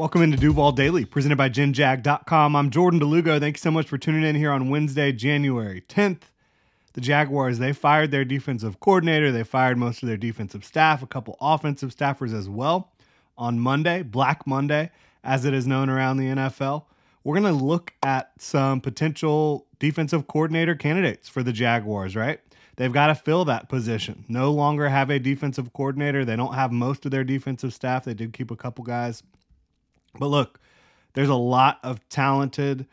Welcome into Duval Daily, presented by GenJag.com. I'm Jordan de Lugo. Thank you so much for tuning in here on Wednesday, January 10th. The Jaguars, they fired their defensive coordinator. They fired most of their defensive staff, a couple offensive staffers as well. On Monday, Black Monday, as it is known around the NFL, we're going to look at some potential defensive coordinator candidates for the Jaguars, right? They've got to fill that position. No longer have a defensive coordinator. They don't have most of their defensive staff. They did keep a couple guys but look, there's a lot of talented,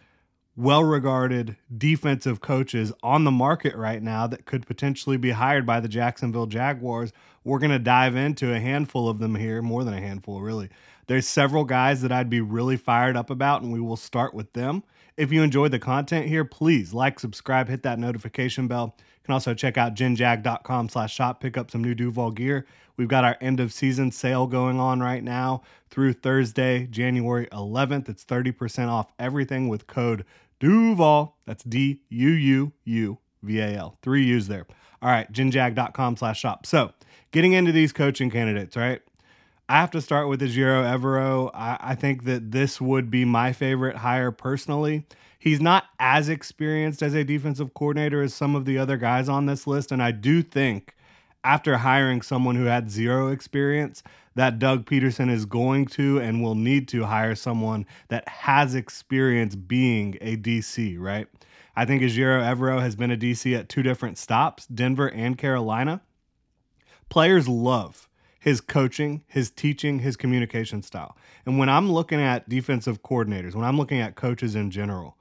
well regarded defensive coaches on the market right now that could potentially be hired by the Jacksonville Jaguars. We're going to dive into a handful of them here, more than a handful, really. There's several guys that I'd be really fired up about, and we will start with them. If you enjoyed the content here, please like, subscribe, hit that notification bell. Can also check out genjag.com slash shop, pick up some new Duval gear. We've got our end of season sale going on right now through Thursday, January 11th. It's 30% off everything with code Duval. That's D U U U V A L. Three U's there. All right, genjag.com slash shop. So getting into these coaching candidates, right? I have to start with Ejiro Evero. I, I think that this would be my favorite hire personally. He's not as experienced as a defensive coordinator as some of the other guys on this list. And I do think after hiring someone who had zero experience, that Doug Pederson is going to and will need to hire someone that has experience being a DC, right? I think Ejiro Evero has been a DC at two different stops, Denver and Carolina. Players love his coaching, his teaching, his communication style. And when I'm looking at defensive coordinators, when I'm looking at coaches in general,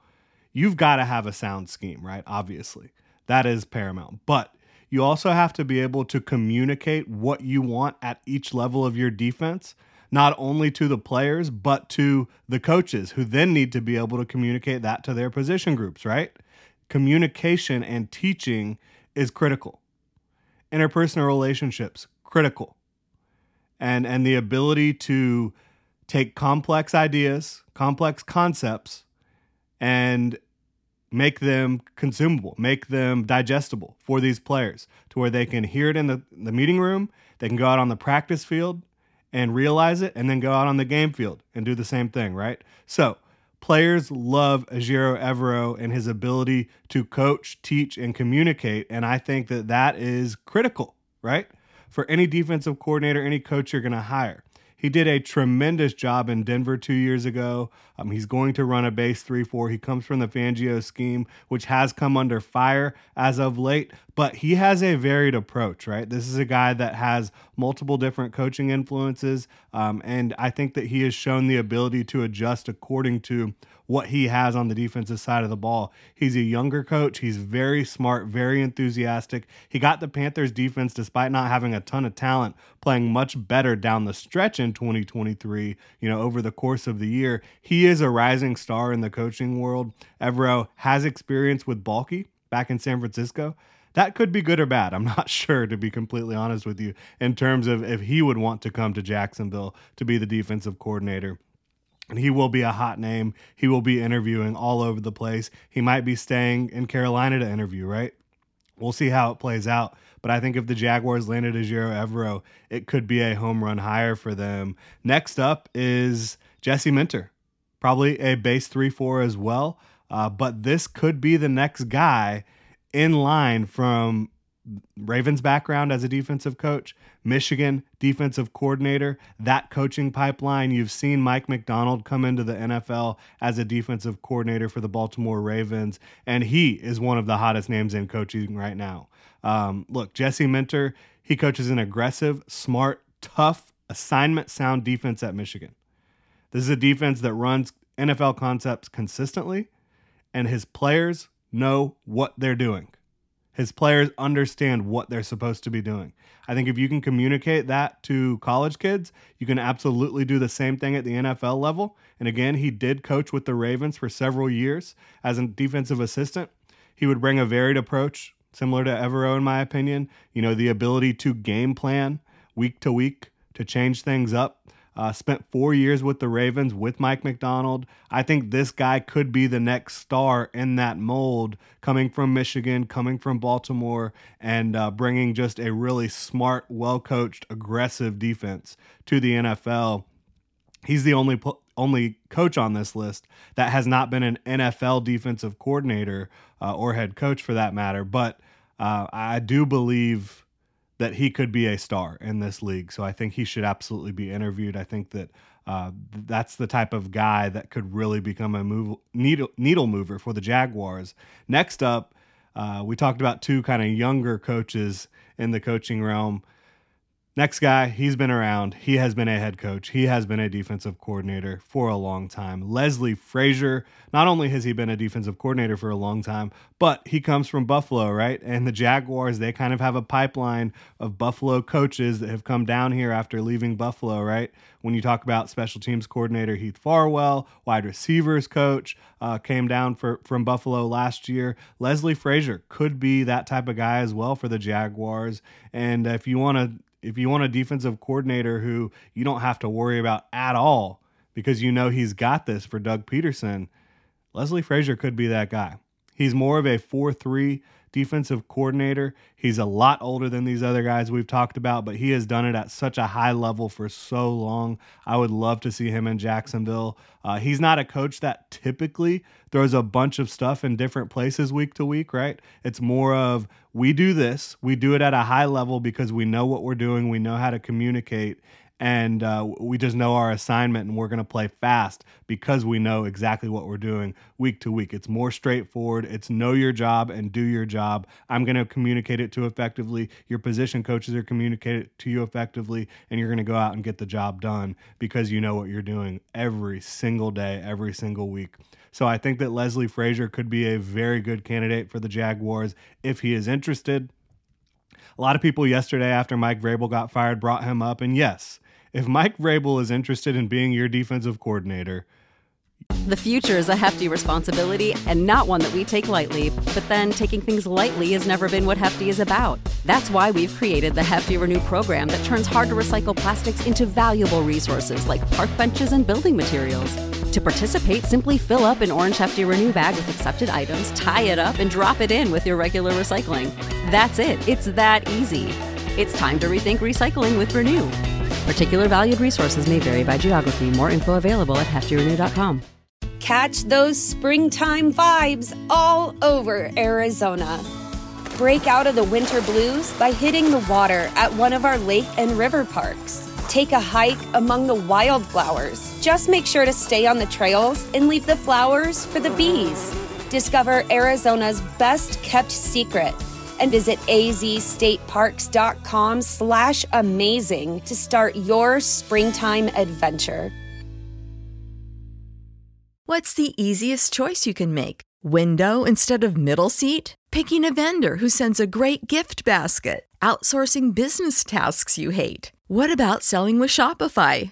you've got to have a sound scheme, right? Obviously, that is paramount. But you also have to be able to communicate what you want at each level of your defense, not only to the players, but to the coaches who then need to be able to communicate that to their position groups, right? Communication and teaching is critical. Interpersonal relationships, critical. And and the ability to take complex ideas, complex concepts and make them consumable, make them digestible for these players to where they can hear it in the, the meeting room, they can go out on the practice field and realize it, and then go out on the game field and do the same thing, right? So, players love Ejiro Evero and his ability to coach, teach, and communicate. And I think that that is critical, right? For any defensive coordinator, any coach you're going to hire. He did a tremendous job in Denver two years ago. Um, he's going to run a base 3 4. He comes from the Fangio scheme, which has come under fire as of late, but he has a varied approach, right? This is a guy that has multiple different coaching influences. Um, and I think that he has shown the ability to adjust according to what he has on the defensive side of the ball. He's a younger coach. He's very smart, very enthusiastic. He got the Panthers defense, despite not having a ton of talent, playing much better down the stretch in 2023, you know, over the course of the year. He is a rising star in the coaching world. Evero has experience with Baalke back in San Francisco that could be good or bad. I'm not sure, to be completely honest with you, in terms of if he would want to come to Jacksonville to be the defensive coordinator. And he will be a hot name. He will be interviewing all over the place. He might be staying in Carolina to interview, right? We'll see how it plays out. But I think if the Jaguars landed Ejiro Evero, it could be a home run hire for them. Next up is Jesse Minter, probably a base 3 4 as well. Uh, but this could be the next guy in line from Ravens background as a defensive coach, Michigan defensive coordinator, that coaching pipeline. You've seen Mike Macdonald come into the NFL as a defensive coordinator for the Baltimore Ravens, and he is one of the hottest names in coaching right now. Um, look, Jesse Minter, he coaches an aggressive, smart, tough, assignment sound defense at Michigan. This is a defense that runs NFL concepts consistently, and his players know what they're doing. His players understand what they're supposed to be doing. I think if you can communicate that to college kids, you can absolutely do the same thing at the NFL level. And again, he did coach with the Ravens for several years as a defensive assistant. He would bring a varied approach, similar to Evero, in my opinion. You know, the ability to game plan week to week, to change things up. Uh, spent four years with the Ravens with Mike Macdonald. I think this guy could be the next star in that mold, coming from Michigan, coming from Baltimore, and uh, bringing just a really smart, well coached, aggressive defense to the NFL. He's the only only coach on this list that has not been an NFL defensive coordinator uh, or head coach for that matter. But uh, I do believe that he could be a star in this league. So I think he should absolutely be interviewed. I think that uh, that's the type of guy that could really become a move, needle, needle mover for the Jaguars. Next up, uh, we talked about two kind of younger coaches in the coaching realm. Next guy, he's been around. He has been a head coach. He has been a defensive coordinator for a long time. Leslie Frazier, not only has he been a defensive coordinator for a long time, but he comes from Buffalo, right? And the Jaguars, they kind of have a pipeline of Buffalo coaches that have come down here after leaving Buffalo, right? When you talk about special teams coordinator Heath Farwell, wide receivers coach, uh, came down for, from Buffalo last year. Leslie Frazier could be that type of guy as well for the Jaguars. And if you want to if you want a defensive coordinator who you don't have to worry about at all because you know he's got this for Doug Pederson, Leslie Frazier could be that guy. He's more of a 4 3 defensive coordinator. He's a lot older than these other guys we've talked about, but he has done it at such a high level for so long. I would love to see him in Jacksonville. Uh, he's not a coach that typically throws a bunch of stuff in different places week to week, right? It's more of we do this, we do it at a high level because we know what we're doing, we know how to communicate, and uh, we just know our assignment and we're going to play fast because we know exactly what we're doing week to week. It's more straightforward. It's know your job and do your job. I'm going to communicate it to effectively. Your position coaches are communicating it to you effectively, and you're going to go out and get the job done because you know what you're doing every single day, every single week. So I think that Leslie Frazier could be a very good candidate for the Jaguars if he is interested. A lot of people yesterday after Mike Vrabel got fired brought him up, and yes, if Mike Vrabel is interested in being your defensive coordinator, the future is a hefty responsibility and not one that we take lightly, but then taking things lightly has never been what Hefty is about. That's why we've created the Hefty Renew program that turns hard to recycle plastics into valuable resources like park benches and building materials. To participate, simply fill up an orange Hefty Renew bag with accepted items, tie it up, and drop it in with your regular recycling. That's it, it's that easy. It's time to rethink recycling with Renew. Particular valued resources may vary by geography. More info available at heftyrenew.com. Catch those springtime vibes all over Arizona. Break out of the winter blues by hitting the water at one of our lake and river parks. Take a hike among the wildflowers. Just make sure to stay on the trails and leave the flowers for the bees. Discover Arizona's best kept secret and visit azstateparks.com slash amazing to start your springtime adventure. What's the easiest choice you can make? Window instead of middle seat? Picking a vendor who sends a great gift basket? Outsourcing business tasks you hate? What about selling with Shopify?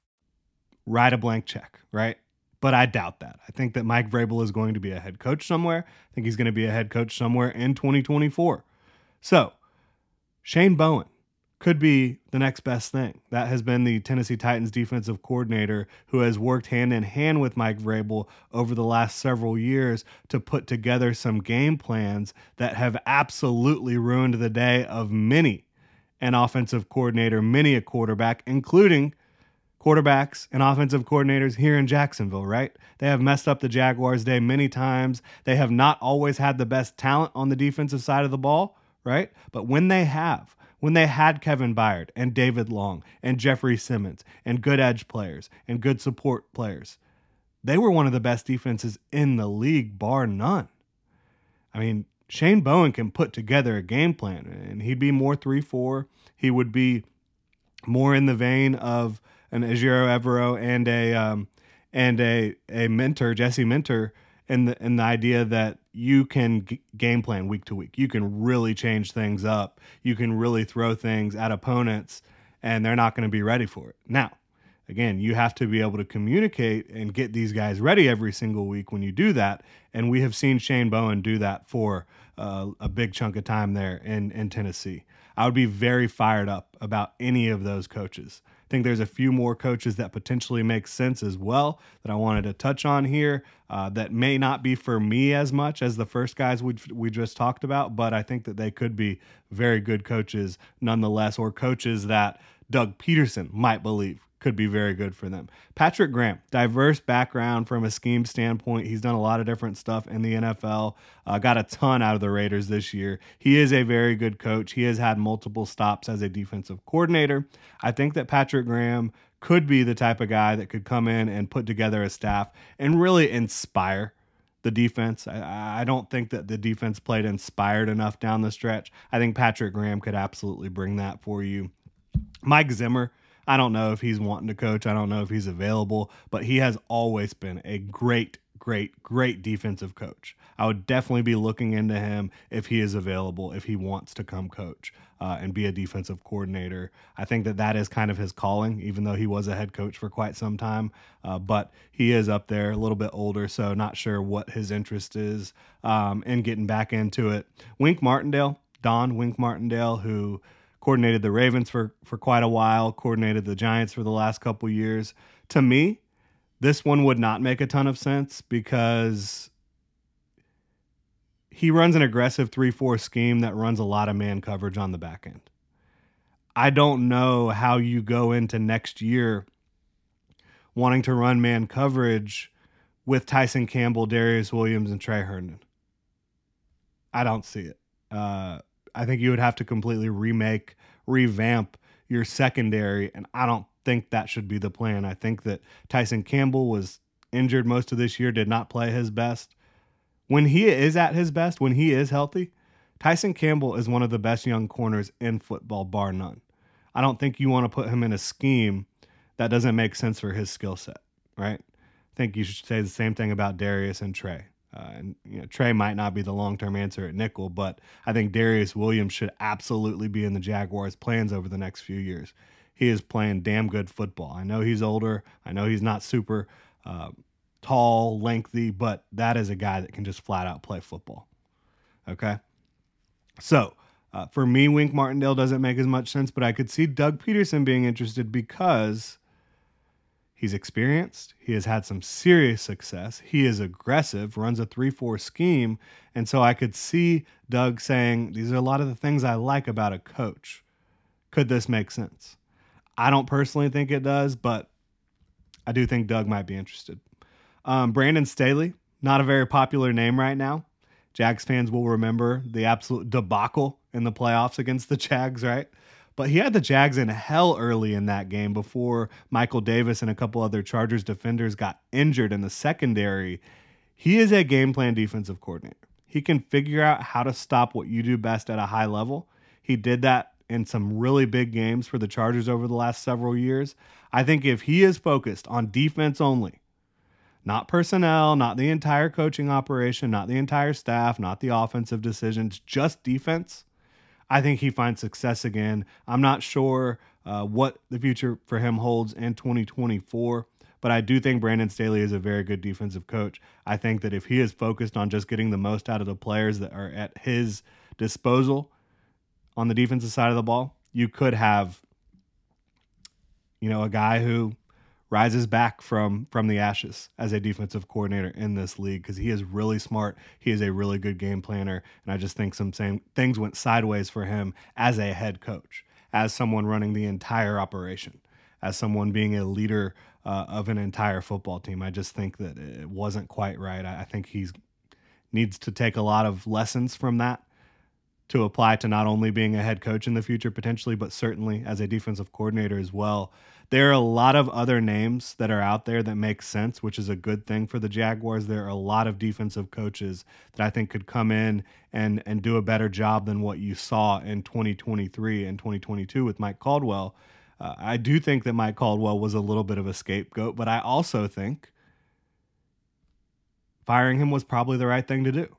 Write a blank check, right? But I doubt that. I think that Mike Vrabel is going to be a head coach somewhere. I think he's going to be a head coach somewhere in 2024. So, Shane Bowen, could be the next best thing. That has been the Tennessee Titans defensive coordinator who has worked hand in hand with Mike Vrabel over the last several years to put together some game plans that have absolutely ruined the day of many an offensive coordinator, many a quarterback, including quarterbacks and offensive coordinators here in Jacksonville, right? They have messed up the Jaguars' day many times. They have not always had the best talent on the defensive side of the ball, right? But when they have, when they had Kevin Byard and David Long and Jeffery Simmons and good edge players and good support players. They were one of the best defenses in the league, bar none. I mean, Shane Bowen can put together a game plan and he'd be more 3 4. He would be more in the vein of an Ejiro Evero and a um, and a a Minter, Jesse Minter, and the in the idea that you can g- game plan week to week. You can really change things up. You can really throw things at opponents, and they're not going to be ready for it. Now, again, you have to be able to communicate and get these guys ready every single week when you do that. And we have seen Shane Bowen do that for uh, a big chunk of time there in in Tennessee. I would be very fired up about any of those coaches think there's a few more coaches that potentially make sense as well that I wanted to touch on here uh, that may not be for me as much as the first guys we we just talked about, but I think that they could be very good coaches nonetheless, or coaches that Doug Pederson might believe could be very good for them. Patrick Graham, diverse background from a scheme standpoint. He's done a lot of different stuff in the NFL. Uh, got a ton out of the Raiders this year. He is a very good coach. He has had multiple stops as a defensive coordinator. I think that Patrick Graham could be the type of guy that could come in and put together a staff and really inspire the defense. I, I, don't think that the defense played inspired enough down the stretch. I think Patrick Graham could absolutely bring that for you. Mike Zimmer I don't know if he's wanting to coach. I don't know if he's available, but he has always been a great, great, great defensive coach. I would definitely be looking into him if he is available, if he wants to come coach uh, and be a defensive coordinator. I think that that is kind of his calling, even though he was a head coach for quite some time. Uh, but he is up there, a little bit older, so not sure what his interest is um, in getting back into it. Wink Martindale, Don Wink Martindale, who coordinated the Ravens for for quite a while, coordinated the Giants for the last couple years. To me, this one would not make a ton of sense because he runs an aggressive 3-4 scheme that runs a lot of man coverage on the back end. I don't know how you go into next year wanting to run man coverage with Tyson Campbell, Darious Williams, and Tre Herndon. I don't see it. Uh, I think you would have to completely remake, revamp your secondary, and I don't think that should be the plan. I think that Tyson Campbell was injured most of this year, did not play his best. When he is at his best, when he is healthy, Tyson Campbell is one of the best young corners in football, bar none. I don't think you want to put him in a scheme that doesn't make sense for his skill set, right? I think you should say the same thing about Darious and Tre. Uh, and you know, Tre might not be the long term answer at nickel, but I think Darious Williams should absolutely be in the Jaguars' plans over the next few years. He is playing damn good football. I know he's older. I know he's not super uh, tall, lengthy, but that is a guy that can just flat out play football. Okay. So uh, for me, Wink Martindale doesn't make as much sense, but I could see Doug Pederson being interested because He's experienced. He has had some serious success. He is aggressive, runs a 3 4 scheme. And so I could see Doug saying, These are a lot of the things I like about a coach. Could this make sense? I don't personally think it does, but I do think Doug might be interested. Um, Brandon Staley, not a very popular name right now. Jags fans will remember the absolute debacle in the playoffs against the Jags, right? But he had the Jags in hell early in that game before Michael Davis and a couple other Chargers defenders got injured in the secondary. He is a game plan defensive coordinator. He can figure out how to stop what you do best at a high level. He did that in some really big games for the Chargers over the last several years. I think if he is focused on defense only, not personnel, not the entire coaching operation, not the entire staff, not the offensive decisions, just defense, I think he finds success again. I'm not sure uh, what the future for him holds in 2024, but I do think Brandon Staley is a very good defensive coach. I think that if he is focused on just getting the most out of the players that are at his disposal on the defensive side of the ball, you could have, you know, a guy who rises back from from the ashes as a defensive coordinator in this league because he is really smart. He is a really good game planner, and I just think some same things went sideways for him as a head coach, as someone running the entire operation, as someone being a leader uh, of an entire football team. I just think that it wasn't quite right. I, I think he's needs to take a lot of lessons from that to apply to not only being a head coach in the future potentially, but certainly as a defensive coordinator as well. There are a lot of other names that are out there that make sense, which is a good thing for the Jaguars. There are a lot of defensive coaches that I think could come in and and do a better job than what you saw in 2023 and 2022 with Mike Caldwell. Uh, I do think that Mike Caldwell was a little bit of a scapegoat, but I also think firing him was probably the right thing to do.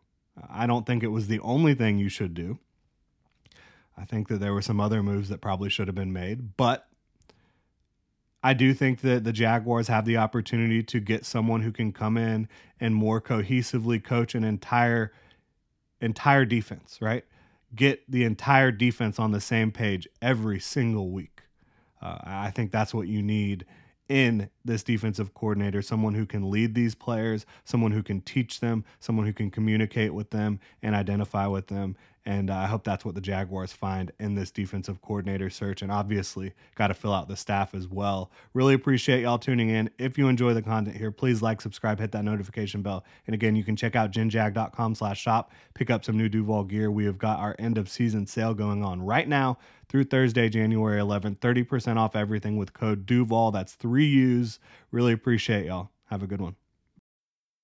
I don't think it was the only thing you should do. I think that there were some other moves that probably should have been made, but I do think that the Jaguars have the opportunity to get someone who can come in and more cohesively coach an entire entire defense, right? Get the entire defense on the same page every single week. Uh, I think that's what you need in this defensive coordinator, someone who can lead these players, someone who can teach them, someone who can communicate with them and identify with them. And uh, I hope that's what the Jaguars find in this defensive coordinator search. And obviously, got to fill out the staff as well. Really appreciate y'all tuning in. If you enjoy the content here, please like, subscribe, hit that notification bell. And again, you can check out genjag.com slash shop, pick up some new Duval gear. We have got our end of season sale going on right now through Thursday, January 11th. 30% off everything with code Duval. That's three U's. Really appreciate y'all. Have a good one.